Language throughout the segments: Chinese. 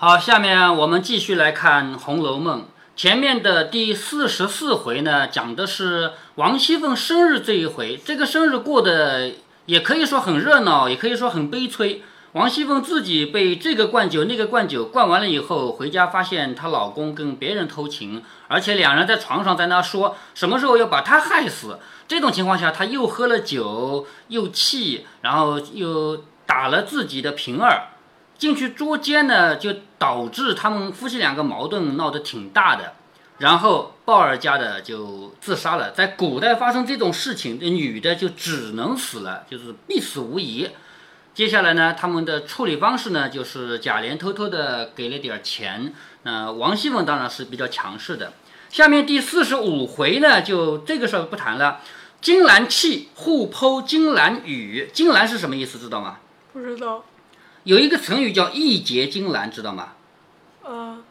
好，下面我们继续来看《红楼梦》。前面的第四十四回呢，讲的是王熙凤生日这一回。这个生日过得也可以说很热闹，也可以说很悲催。王熙凤自己被这个灌酒那个灌酒灌完了以后，回家发现她老公跟别人偷情，而且两人在床上在那说什么时候要把她害死。这种情况下，她又喝了酒，又气，然后又打了自己的平儿。进去捉奸呢，就导致他们夫妻两个矛盾闹得挺大的，然后鲍二家的就自杀了。在古代发生这种事情，这女的就只能死了，就是必死无疑。接下来呢，他们的处理方式呢，就是贾琏偷偷的给了点钱。那王熙凤当然是比较强势的。下面第四十五回呢，就这个事儿不谈了。金兰气互剖金兰语，金兰是什么意思？知道吗？不知道。有一个成语叫义结金兰，知道吗？嗯，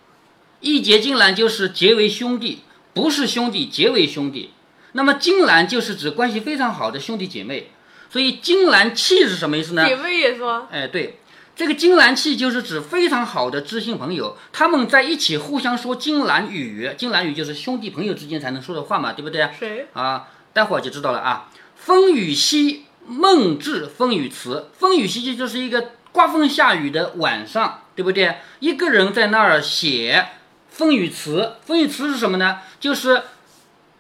义结金兰就是结为兄弟，不是兄弟结为兄弟。那么金兰就是指关系非常好的兄弟姐妹。所以金兰气是什么意思呢？姐妹也说。哎，对，这个金兰气就是指非常好的知心朋友，他们在一起互相说金兰语。金兰语就是兄弟朋友之间才能说的话嘛，对不对？谁？啊，待会儿就知道了啊。风雨夕梦至风雨词，风雨夕就是一个。刮风下雨的晚上，对不对？一个人在那儿写风雨词，风雨词是什么呢？就是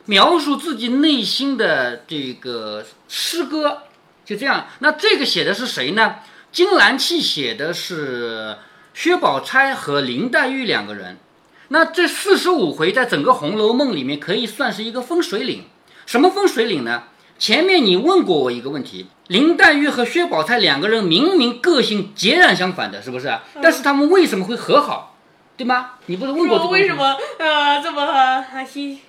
描述自己内心的这个诗歌，就这样。那这个写的是谁呢？金兰契写的是薛宝钗和林黛玉两个人。那这四十五回在整个《红楼梦》里面可以算是一个分水岭。什么分水岭呢？前面你问过我一个问题。林黛玉和薛宝钗两个人明明个性截然相反的，是不是？但是他们为什么会和好，对吗？你不是问过这个为什么呃这么心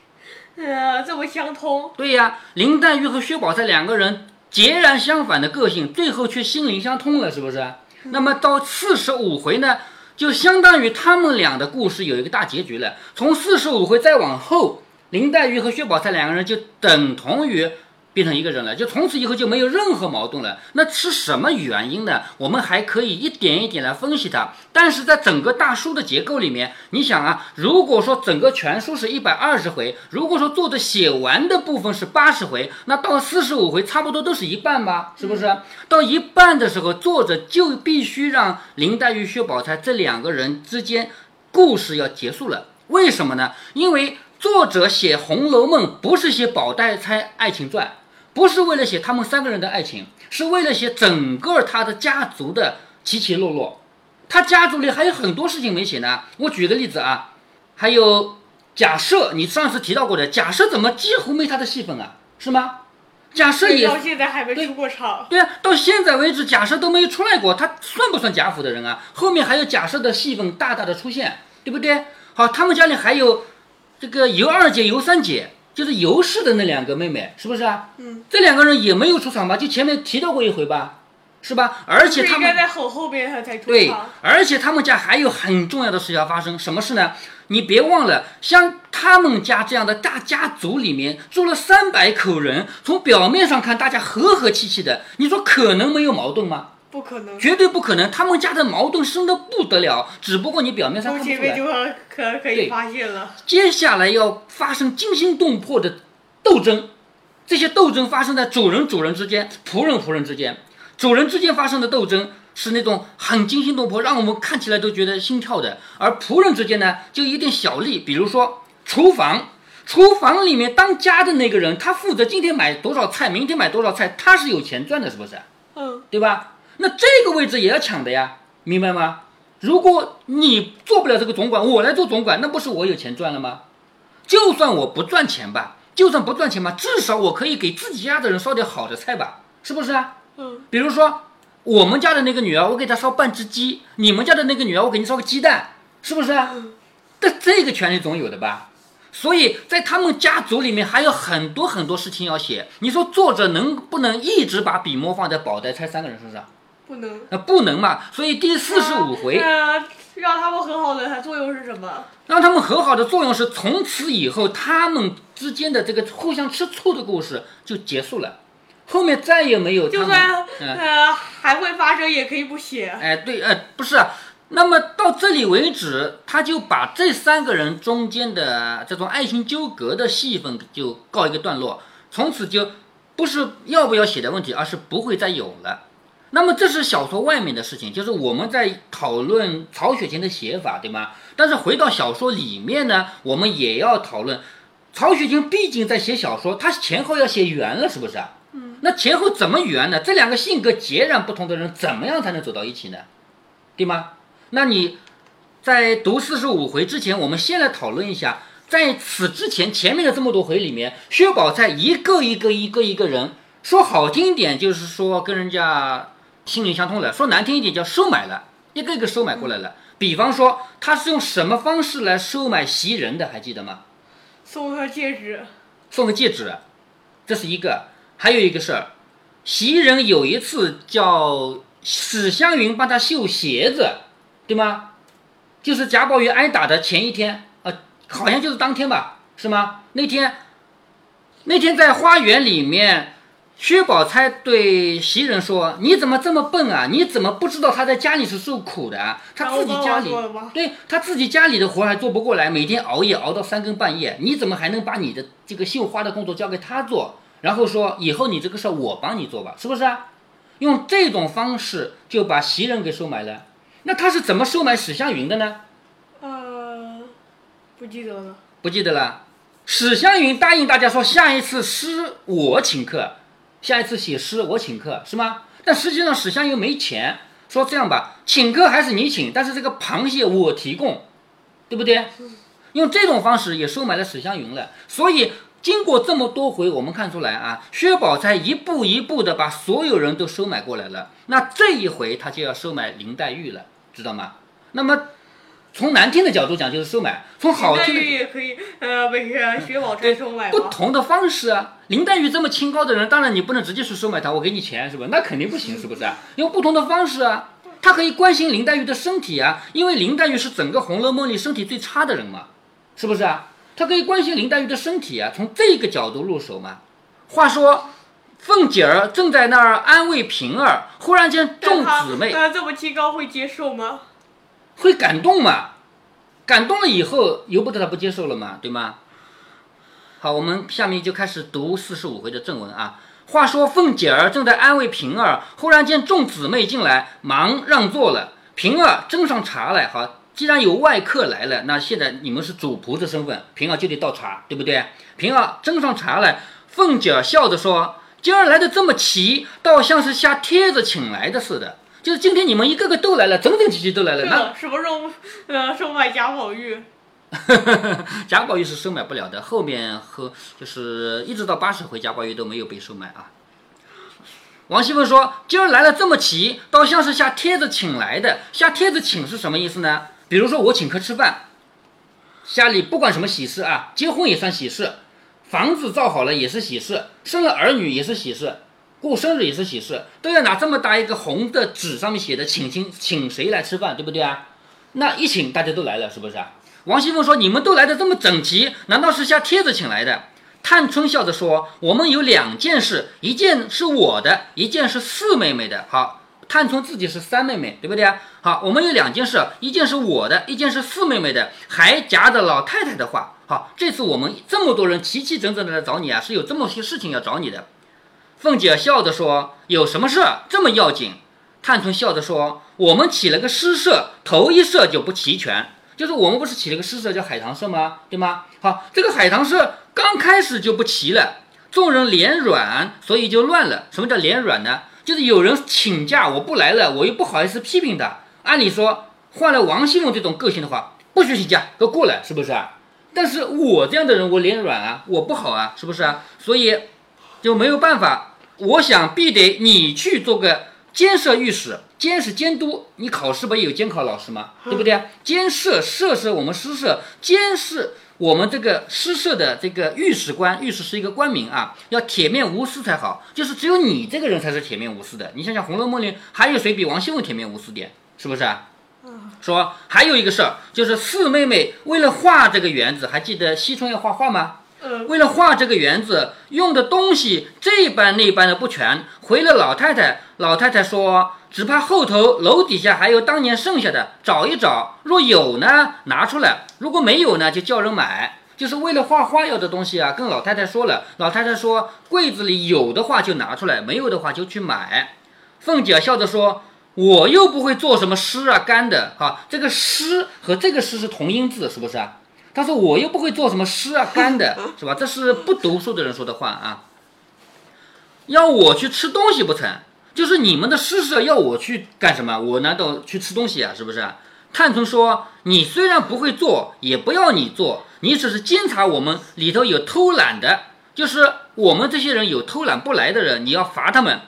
呃这么相通？对呀，林黛玉和薛宝钗两个人截然相反的个性，最后却心灵相通了，是不是？那么到四十五回呢，就相当于他们俩的故事有一个大结局了。从四十五回再往后，林黛玉和薛宝钗两个人就等同于。变成一个人了，就从此以后就没有任何矛盾了。那是什么原因呢？我们还可以一点一点来分析它。但是在整个大书的结构里面，你想啊，如果说整个全书是一百二十回，如果说作者写完的部分是八十回，那到四十五回差不多都是一半吧？是不是？到一半的时候，作者就必须让林黛玉、薛宝钗这两个人之间故事要结束了。为什么呢？因为作者写《红楼梦》不是写宝黛钗爱情传。不是为了写他们三个人的爱情，是为了写整个他的家族的起起落落。他家族里还有很多事情没写呢。我举个例子啊，还有假设你上次提到过的假设，怎么几乎没他的戏份啊？是吗？假设也到现在还没出过场。对啊，到现在为止假设都没有出来过，他算不算贾府的人啊？后面还有假设的戏份大大的出现，对不对？好，他们家里还有这个尤二姐、尤三姐。就是尤氏的那两个妹妹，是不是啊？嗯，这两个人也没有出场吧？就前面提到过一回吧，是吧？而且他们应该在后后边才出场。对，而且他们家还有很重要的事要发生，什么事呢？你别忘了，像他们家这样的大家族里面住了三百口人，从表面上看大家和和气气的，你说可能没有矛盾吗？不可能，绝对不可能。他们家的矛盾深的不得了，只不过你表面上看不出来。就可可以发现了。接下来要发生惊心动魄的斗争，这些斗争发生在主人主人之间，仆人仆人之间。主人之间发生的斗争是那种很惊心动魄，让我们看起来都觉得心跳的。而仆人之间呢，就一点小利，比如说厨房，厨房里面当家的那个人，他负责今天买多少菜，明天买多少菜，他是有钱赚的，是不是？嗯，对吧？那这个位置也要抢的呀，明白吗？如果你做不了这个总管，我来做总管，那不是我有钱赚了吗？就算我不赚钱吧，就算不赚钱吧，至少我可以给自己家的人烧点好的菜吧，是不是啊？嗯。比如说我们家的那个女儿，我给她烧半只鸡；你们家的那个女儿，我给你烧个鸡蛋，是不是啊？但这个权利总有的吧？所以在他们家族里面还有很多很多事情要写。你说作者能不能一直把笔墨放在宝黛钗三个人身上？不能，呃不能嘛？所以第四十五回，让他们和好的作用是什么？让他们和好的作用是从此以后他们之间的这个互相吃醋的故事就结束了，后面再也没有。就算呃还会发生，也可以不写。哎，对，呃，不是，那么到这里为止，他就把这三个人中间的这种爱情纠葛的戏份就告一个段落，从此就不是要不要写的问题，而是不会再有了。那么这是小说外面的事情，就是我们在讨论曹雪芹的写法，对吗？但是回到小说里面呢，我们也要讨论，曹雪芹毕竟在写小说，他前后要写圆了，是不是？嗯。那前后怎么圆呢？这两个性格截然不同的人，怎么样才能走到一起呢？对吗？那你在读四十五回之前，我们先来讨论一下，在此之前前面的这么多回里面，薛宝钗一个一个一个一个人，说好听点就是说跟人家。心灵相通了，说难听一点叫收买了，一个一个收买过来了。比方说，他是用什么方式来收买袭人的？还记得吗？送个戒指，送个戒指，这是一个。还有一个事儿，袭人有一次叫史湘云帮他绣鞋子，对吗？就是贾宝玉挨打的前一天，呃，好像就是当天吧，是吗？那天，那天在花园里面。薛宝钗对袭人说：“你怎么这么笨啊？你怎么不知道他在家里是受苦的？他自己家里，对他自己家里的活还做不过来，每天熬夜熬到三更半夜，你怎么还能把你的这个绣花的工作交给他做？然后说以后你这个事我帮你做吧，是不是啊？用这种方式就把袭人给收买了。那他是怎么收买史湘云的呢？呃，不记得了，不记得了。史湘云答应大家说，下一次是我请客。”下一次写诗我请客是吗？但实际上史湘云没钱，说这样吧，请客还是你请，但是这个螃蟹我提供，对不对？用这种方式也收买了史湘云了。所以经过这么多回，我们看出来啊，薛宝钗一步一步的把所有人都收买过来了。那这一回他就要收买林黛玉了，知道吗？那么。从难听的角度讲，就是收买；从好听的，也可以，呃，被薛宝钗收买。不同的方式啊，林黛玉这么清高的人，当然你不能直接去收买她，我给你钱，是吧？那肯定不行，是不是啊？用不同的方式啊，他可以关心林黛玉的身体啊，因为林黛玉是整个《红楼梦》里身体最差的人嘛，是不是啊？他可以关心林黛玉的身体啊，从这个角度入手嘛。话说，凤姐儿正在那儿安慰平儿，忽然间众姊妹，她这么清高会接受吗？会感动嘛？感动了以后，由不得他不接受了嘛，对吗？好，我们下面就开始读四十五回的正文啊。话说凤姐儿正在安慰平儿，忽然见众姊妹进来，忙让座了。平儿斟上茶来。好，既然有外客来了，那现在你们是主仆的身份，平儿就得倒茶，对不对？平儿斟上茶来，凤姐儿笑着说：“今儿来的这么齐，倒像是下帖子请来的似的。”就是今天你们一个个都来了，整整齐齐都来了。那什么时候呃收买贾宝玉？贾宝玉是收买不了的，后面和就是一直到八十回，贾宝玉都没有被收买啊。王熙凤说：“今儿来了这么齐，倒像是下帖子请来的。下帖子请是什么意思呢？比如说我请客吃饭，家里不管什么喜事啊，结婚也算喜事，房子造好了也是喜事，生了儿女也是喜事。”过生日也是喜事，都要拿这么大一个红的纸，上面写的请请请谁来吃饭，对不对啊？那一请大家都来了，是不是啊？王熙凤说：“你们都来的这么整齐，难道是下帖子请来的？”探春笑着说：“我们有两件事，一件是我的，一件是四妹妹的。好，探春自己是三妹妹，对不对啊？好，我们有两件事，一件是我的，一件是四妹妹的，还夹着老太太的话。好，这次我们这么多人齐齐整整的来找你啊，是有这么些事情要找你的。”凤姐笑着说：“有什么事这么要紧？”探春笑着说：“我们起了个诗社，头一社就不齐全，就是我们不是起了个诗社叫海棠社吗？对吗？好，这个海棠社刚开始就不齐了，众人脸软，所以就乱了。什么叫脸软呢？就是有人请假我不来了，我又不好意思批评他。按理说换了王熙凤这种个性的话，不许请假，都过来，是不是啊？但是我这样的人，我脸软啊，我不好啊，是不是啊？所以就没有办法。我想必得你去做个监舍御史，监是监督，你考试不也有监考老师吗？对不对？监舍舍是我们诗社，监是我们这个诗社的这个御史官，御史是一个官名啊，要铁面无私才好。就是只有你这个人才是铁面无私的。你想想《红楼梦》里还有谁比王熙凤铁面无私点？是不是啊？说还有一个事儿，就是四妹妹为了画这个园子，还记得惜春要画画吗？为了画这个园子，用的东西这般那般的不全。回了老太太，老太太说，只怕后头楼底下还有当年剩下的，找一找，若有呢，拿出来；如果没有呢，就叫人买。就是为了画花要的东西啊，跟老太太说了。老太太说，柜子里有的话就拿出来，没有的话就去买。凤姐笑着说。我又不会做什么诗啊干的哈，这个诗和这个诗是同音字，是不是啊？他说我又不会做什么湿啊干的，是吧？这是不读书的人说的话啊。要我去吃东西不成？就是你们的诗社要我去干什么？我难道去吃东西啊？是不是？探春说：“你虽然不会做，也不要你做，你只是监察我们里头有偷懒的，就是我们这些人有偷懒不来的人，你要罚他们。”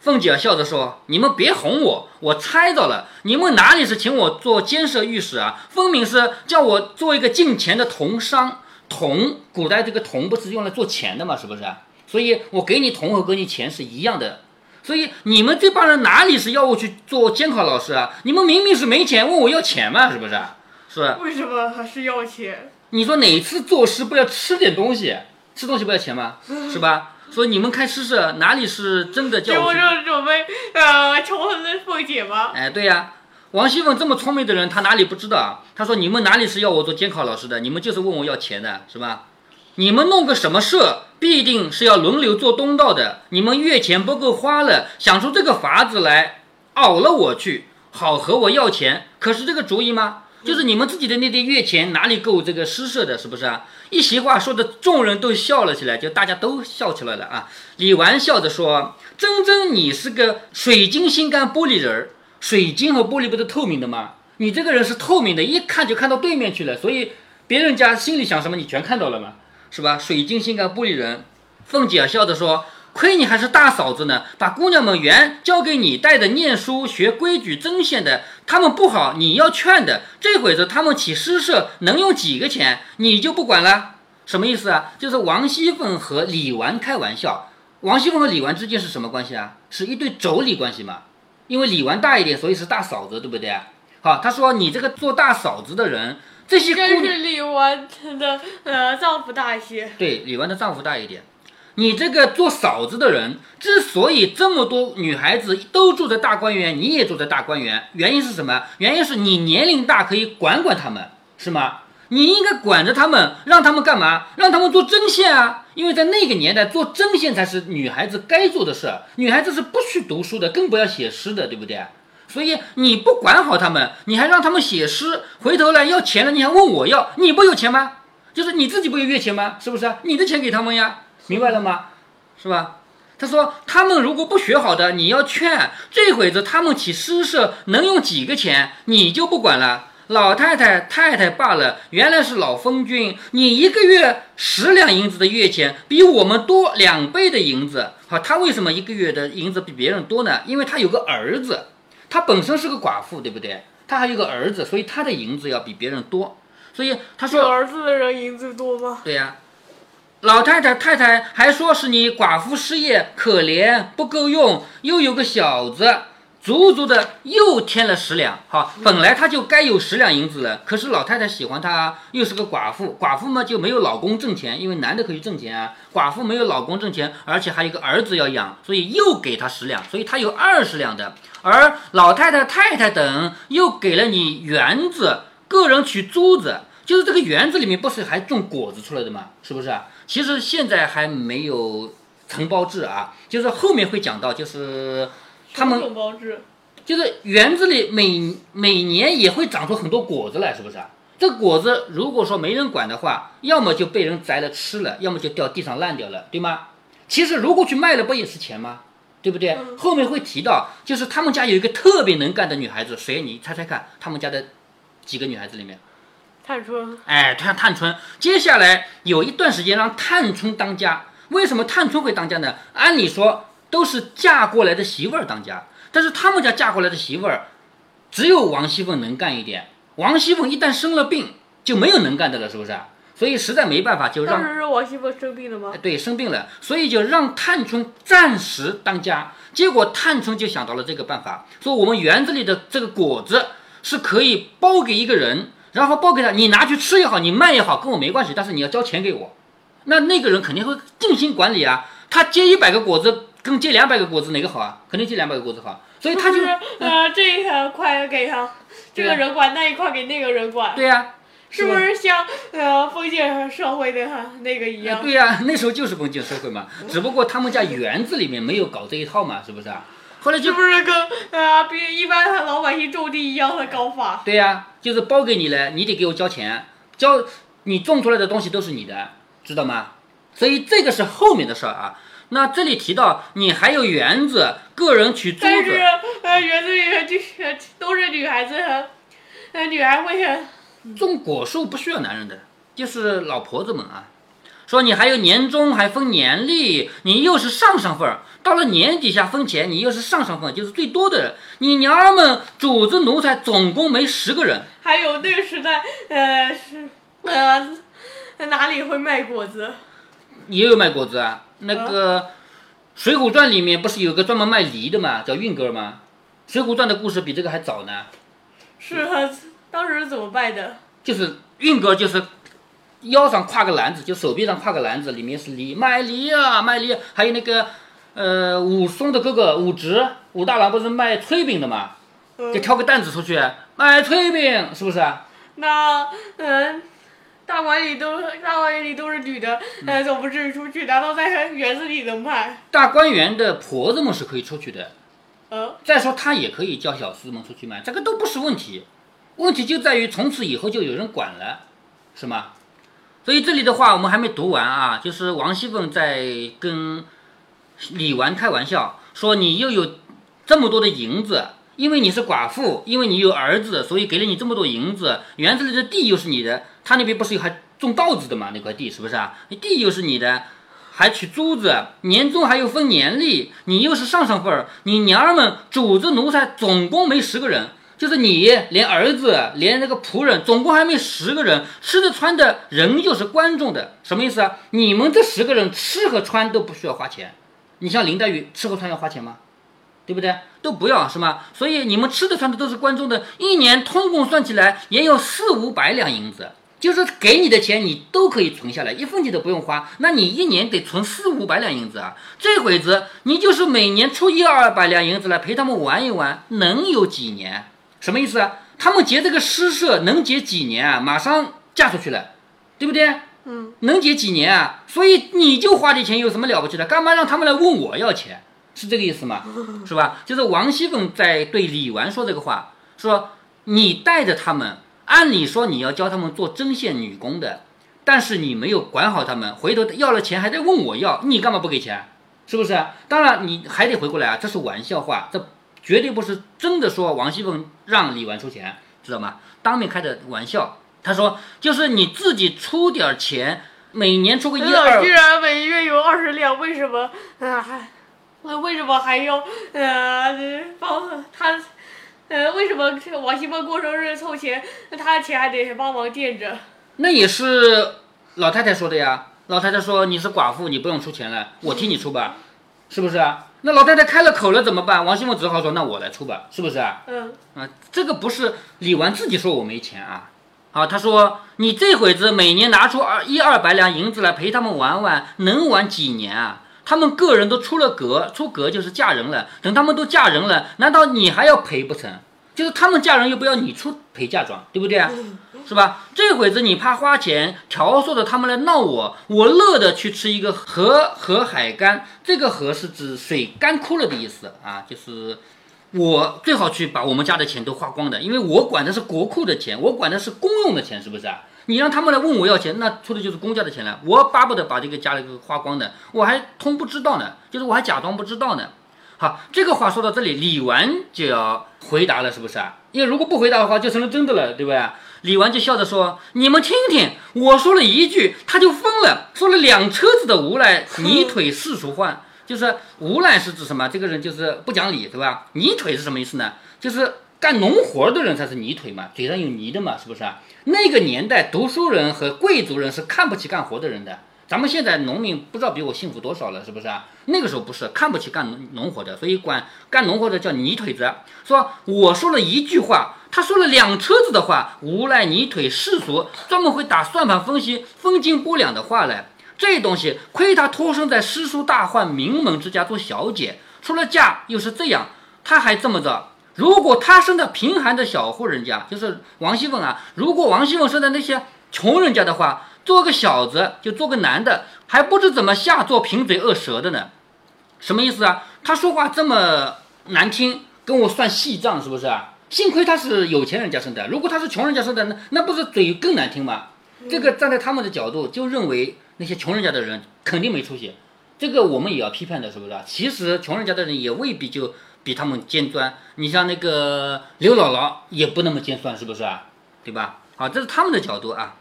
凤姐笑着说：“你们别哄我，我猜到了，你们哪里是请我做监舍御史啊？分明是叫我做一个进钱的铜商。铜，古代这个铜不是用来做钱的嘛，是不是？所以我给你铜和给你钱是一样的。所以你们这帮人哪里是要我去做监考老师啊？你们明明是没钱问我要钱嘛，是不是？是。为什么还是要钱？你说哪次作诗不要吃点东西？吃东西不要钱吗？是吧？”说你们开诗社哪里是真的叫？我就准备呃求他的凤姐吗？哎，对呀，王熙凤这么聪明的人，他哪里不知道啊？他说你们哪里是要我做监考老师的？你们就是问我要钱的，是吧？你们弄个什么社，必定是要轮流做东道的。你们月钱不够花了，想出这个法子来熬了我去，好和我要钱，可是这个主意吗？就是你们自己的那点月钱哪里够这个施舍的，是不是啊？一席话说的众人都笑了起来，就大家都笑起来了啊！李纨笑着说：“真真你是个水晶心肝玻璃人儿，水晶和玻璃不是透明的吗？你这个人是透明的，一看就看到对面去了，所以别人家心里想什么你全看到了嘛，是吧？水晶心肝玻璃人。”凤姐笑着说。亏你还是大嫂子呢，把姑娘们原交给你带的念书学规矩针线的，他们不好，你要劝的。这会子他们起诗社能用几个钱，你就不管了，什么意思啊？就是王熙凤和李纨开玩笑。王熙凤和李纨之间是什么关系啊？是一对妯娌关系嘛？因为李纨大一点，所以是大嫂子，对不对？好，他说你这个做大嫂子的人，这些姑娘，是李纨的呃丈夫大一些。对，李纨的丈夫大一点。你这个做嫂子的人，之所以这么多女孩子都住在大观园，你也住在大观园，原因是什么？原因是你年龄大，可以管管他们，是吗？你应该管着他们，让他们干嘛？让他们做针线啊！因为在那个年代，做针线才是女孩子该做的事。女孩子是不许读书的，更不要写诗的，对不对？所以你不管好他们，你还让他们写诗，回头来要钱了，你还问我要？你不有钱吗？就是你自己不有月钱吗？是不是？你的钱给他们呀。明白了吗？是吧？他说他们如果不学好的，你要劝。这会子他们起诗社能用几个钱，你就不管了。老太太、太太罢了，原来是老封君。你一个月十两银子的月钱，比我们多两倍的银子。好，他为什么一个月的银子比别人多呢？因为他有个儿子，他本身是个寡妇，对不对？他还有个儿子，所以他的银子要比别人多。所以他说，有儿子的人银子多吗？对呀。老太太、太太还说是你寡妇失业，可怜不够用，又有个小子，足足的又添了十两。好，本来他就该有十两银子了，可是老太太喜欢他，又是个寡妇，寡妇嘛就没有老公挣钱，因为男的可以挣钱啊，寡妇没有老公挣钱，而且还有个儿子要养，所以又给他十两，所以他有二十两的。而老太太、太太等又给了你园子，个人取珠子，就是这个园子里面不是还种果子出来的吗？是不是？其实现在还没有承包制啊，就是后面会讲到，就是他们承包制，就是园子里每每年也会长出很多果子来，是不是啊？这果子如果说没人管的话，要么就被人摘了吃了，要么就掉地上烂掉了，对吗？其实如果去卖了，不也是钱吗？对不对？后面会提到，就是他们家有一个特别能干的女孩子，谁？你猜猜看，他们家的几个女孩子里面？探春，哎，探探春，接下来有一段时间让探春当家。为什么探春会当家呢？按理说都是嫁过来的媳妇儿当家，但是他们家嫁过来的媳妇儿，只有王熙凤能干一点。王熙凤一旦生了病，就没有能干的了，是不是？所以实在没办法，就让。当时是王熙凤生病了吗？对，生病了，所以就让探春暂时当家。结果探春就想到了这个办法，说我们园子里的这个果子是可以包给一个人。然后包给他，你拿去吃也好，你卖也好，跟我没关系，但是你要交钱给我，那那个人肯定会尽心管理啊。他接一百个果子跟接两百个果子哪个好啊？肯定接两百个果子好。所以他就是呃 这一块给他这个人管，那一块给那个人管。对呀，是不是像呃封建社会的那个一样？对呀，那时候就是封建社会嘛，只不过他们家园子里面没有搞这一套嘛，是不是啊？后来就不是跟啊比一般老百姓种地一样的高法。对呀，就是包给你了，你得给我交钱，交你种出来的东西都是你的，知道吗？所以这个是后面的事儿啊。那这里提到你还有园子，个人取租子。但是呃，园子里就是都是女孩子，呃，女孩会种果树不需要男人的，就是老婆子们啊。说你还有年终还分年例，你又是上上份儿，到了年底下分钱，你又是上上分，就是最多的人。你娘儿们主子奴才总共没十个人。还有那个时代，呃是呃哪里会卖果子？也有卖果子啊。那个《水浒传》里面不是有个专门卖梨的嘛，叫运哥吗？《水浒传》的故事比这个还早呢。是啊，当时怎么卖的？就是运哥，就是腰上挎个篮子，就手臂上挎个篮子，里面是梨，卖梨啊，卖梨。还有那个呃，武松的哥哥武直，武大郎不是卖炊饼的嘛？就挑个担子出去卖炊饼，是不是啊？那嗯。大观园里都大观园里都是女的，呃，总不至于出去，难道在园子里能卖？大观园的婆子们是可以出去的，呃，再说他也可以叫小厮们出去卖，这个都不是问题，问题就在于从此以后就有人管了，是吗？所以这里的话我们还没读完啊，就是王熙凤在跟李纨开玩笑，说你又有这么多的银子。因为你是寡妇，因为你有儿子，所以给了你这么多银子。园子里的地又是你的，他那边不是还种稻子的吗？那块地是不是啊？地又是你的，还取珠子，年终还有分年例，你又是上上份儿。你娘儿们主子奴才总共没十个人，就是你连儿子连那个仆人，总共还没十个人。吃的穿的人又是观众的，什么意思啊？你们这十个人吃和穿都不需要花钱，你像林黛玉吃和穿要花钱吗？对不对？都不要是吗？所以你们吃的穿的都是观众的，一年通共算起来也有四五百两银子，就是给你的钱你都可以存下来，一分钱都不用花。那你一年得存四五百两银子啊！这会子你就是每年出一二百两银子来陪他们玩一玩，能有几年？什么意思啊？他们结这个诗社能结几年啊？马上嫁出去了，对不对？嗯，能结几年啊？所以你就花这钱有什么了不起的？干嘛让他们来问我要钱？是这个意思吗？是吧？就是王熙凤在对李纨说这个话，说你带着他们，按理说你要教他们做针线女工的，但是你没有管好他们，回头要了钱还得问我要，你干嘛不给钱？是不是？当然你还得回过来啊，这是玩笑话，这绝对不是真的说王熙凤让李纨出钱，知道吗？当面开的玩笑。他说就是你自己出点钱，每年出个一二。居然每月有二十两，为什么？啊还。那为什么还要呃帮他？呃，为什么王熙凤过生日凑钱，那他的钱还得帮忙垫着？那也是老太太说的呀。老太太说你是寡妇，你不用出钱了，我替你出吧，是不是啊？那老太太开了口了怎么办？王熙凤只好说那我来出吧，是不是啊？嗯。啊，这个不是李纨自己说我没钱啊。好，他说你这会子每年拿出二一二百两银子来陪他们玩玩，能玩几年啊？他们个人都出了阁，出阁就是嫁人了。等他们都嫁人了，难道你还要陪不成？就是他们嫁人又不要你出陪嫁妆，对不对啊？是吧？这会子你怕花钱调唆着他们来闹我，我乐得去吃一个河河海干。这个河是指水干枯了的意思啊，就是我最好去把我们家的钱都花光的，因为我管的是国库的钱，我管的是公用的钱，是不是啊？你让他们来问我要钱，那出的就是公家的钱了。我巴不得把这个家里给花光的，我还通不知道呢，就是我还假装不知道呢。好，这个话说到这里，李纨就要回答了，是不是啊？因为如果不回答的话，就成了真的了，对不对？李纨就笑着说：“你们听听，我说了一句，他就疯了；说了两车子的无赖，泥腿四处换，就是无赖是指什么？这个人就是不讲理，对吧？泥腿是什么意思呢？就是干农活的人才是泥腿嘛，嘴上有泥的嘛，是不是啊？”那个年代，读书人和贵族人是看不起干活的人的。咱们现在农民不知道比我幸福多少了，是不是啊？那个时候不是看不起干农农活的，所以管干农活的叫泥腿子。说我说了一句话，他说了两车子的话，无赖泥腿世俗，专门会打算盘分析分斤拨两的话来。这东西亏她托生在诗书大宦名门之家做小姐，出了嫁又是这样，她还这么着。如果她生在贫寒的小户人家，就是王熙凤啊，如果王熙凤生在那些穷人家的话，做个小子就做个男的，还不知怎么下做贫嘴恶舌的呢？什么意思啊？他说话这么难听，跟我算细账是不是啊？幸亏他是有钱人家生的，如果他是穷人家生的，那那不是嘴更难听吗？这个站在他们的角度，就认为那些穷人家的人肯定没出息，这个我们也要批判的，是不是啊？其实穷人家的人也未必就比他们尖钻，你像那个刘姥姥也不那么尖酸，是不是啊？对吧？好，这是他们的角度啊。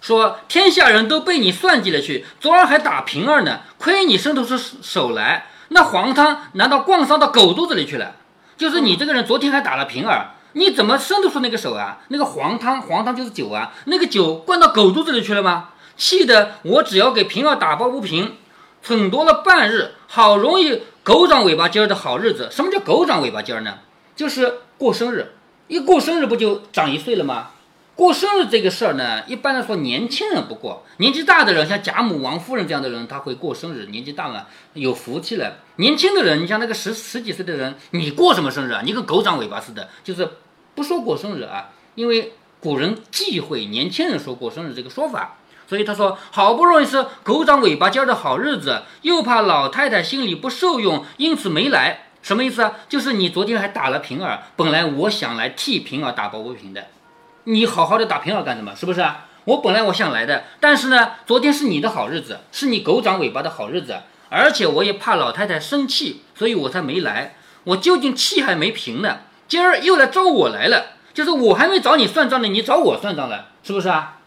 说天下人都被你算计了去，昨儿还打平儿呢，亏你伸得出手来，那黄汤难道逛伤到狗肚子里去了？就是你这个人昨天还打了平儿，你怎么伸得出那个手啊？那个黄汤，黄汤就是酒啊，那个酒灌到狗肚子里去了吗？气得我只要给平儿打抱不平，忖度了半日，好容易狗长尾巴尖儿的好日子。什么叫狗长尾巴尖儿呢？就是过生日，一过生日不就长一岁了吗？过生日这个事儿呢，一般来说年轻人不过，年纪大的人，像贾母、王夫人这样的人，他会过生日。年纪大了，有福气了。年轻的人，你像那个十十几岁的人，你过什么生日啊？你跟狗长尾巴似的，就是不说过生日啊，因为古人忌讳年轻人说过生日这个说法，所以他说好不容易是狗长尾巴尖的好日子，又怕老太太心里不受用，因此没来。什么意思啊？就是你昨天还打了平儿，本来我想来替平儿打抱不平的。你好好的打平儿干什么？是不是啊？我本来我想来的，但是呢，昨天是你的好日子，是你狗长尾巴的好日子，而且我也怕老太太生气，所以我才没来。我究竟气还没平呢，今儿又来找我来了，就是我还没找你算账呢，你找我算账了，是不是啊？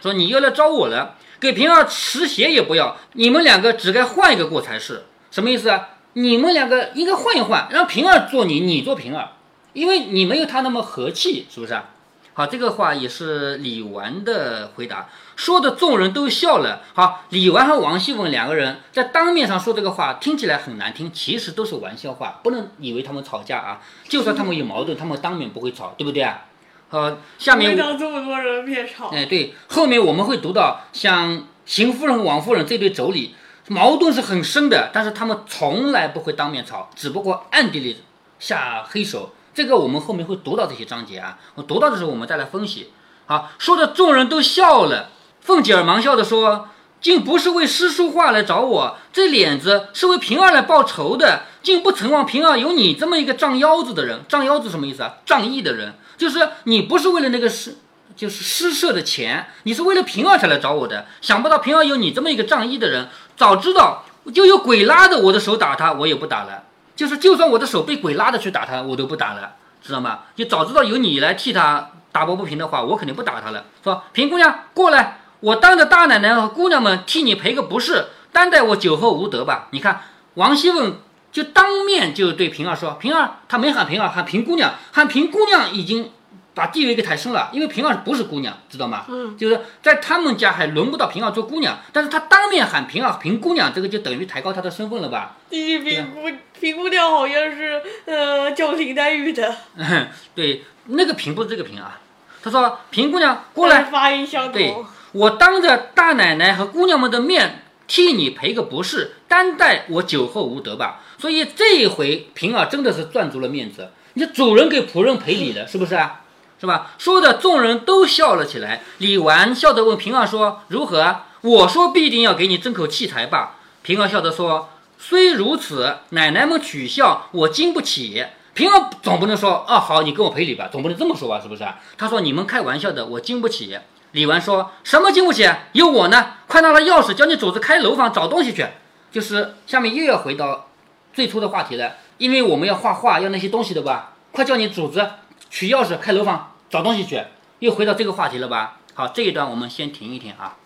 说你又来找我了，给平儿持鞋也不要，你们两个只该换一个过才是，什么意思啊？你们两个应该换一换，让平儿做你，你做平儿，因为你没有他那么和气，是不是啊？好，这个话也是李纨的回答，说的众人都笑了。好，李纨和王熙凤两个人在当面上说这个话，听起来很难听，其实都是玩笑话，不能以为他们吵架啊。就算他们有矛盾，他们当面不会吵，对不对啊？好，下面当这么多人面吵。哎，对，后面我们会读到像邢夫人和王夫人这对妯娌，矛盾是很深的，但是他们从来不会当面吵，只不过暗地里下黑手。这个我们后面会读到这些章节啊，我读到的时候我们再来分析。好，说的众人都笑了，凤姐儿忙笑着说：“竟不是为诗书画来找我，这脸子是为平儿来报仇的，竟不曾望平儿有你这么一个仗腰子的人。仗腰子什么意思啊？仗义的人，就是你不是为了那个诗，就是诗社的钱，你是为了平儿才来找我的。想不到平儿有你这么一个仗义的人，早知道就有鬼拉着我的手打他，我也不打了。”就是，就算我的手被鬼拉着去打他，我都不打了，知道吗？就早知道有你来替他打抱不平的话，我肯定不打他了。说平姑娘过来，我当着大奶奶和姑娘们替你赔个不是，担待我酒后无德吧。你看，王熙凤就当面就对平儿说，平儿他没喊平儿，喊平姑娘，喊平姑娘已经。把地位给抬升了，因为平儿不是姑娘，知道吗？嗯，就是在他们家还轮不到平儿做姑娘，但是他当面喊平儿平姑娘，这个就等于抬高她的身份了吧？平姑平姑娘好像是呃叫林黛玉的。对，那个平不是这个平啊。他说平姑娘过来，发音相同。对，我当着大奶奶和姑娘们的面替你赔个不是，担待我酒后无德吧。所以这一回平儿真的是赚足了面子，你主人给仆人赔礼了，是不是啊？是吧？说的众人都笑了起来。李纨笑着问平儿说：“如何？”我说：“必定要给你争口气才罢。”平儿笑着说：“虽如此，奶奶们取笑我经不起。”平儿总不能说：“哦，好，你跟我赔礼吧。”总不能这么说吧？是不是啊？他说：“你们开玩笑的，我经不起。”李纨说什么经不起？有我呢！快拿了钥匙，叫你主子开楼房找东西去。就是下面又要回到最初的话题了，因为我们要画画，要那些东西的吧？快叫你主子。取钥匙开楼房找东西去，又回到这个话题了吧？好，这一段我们先停一停啊。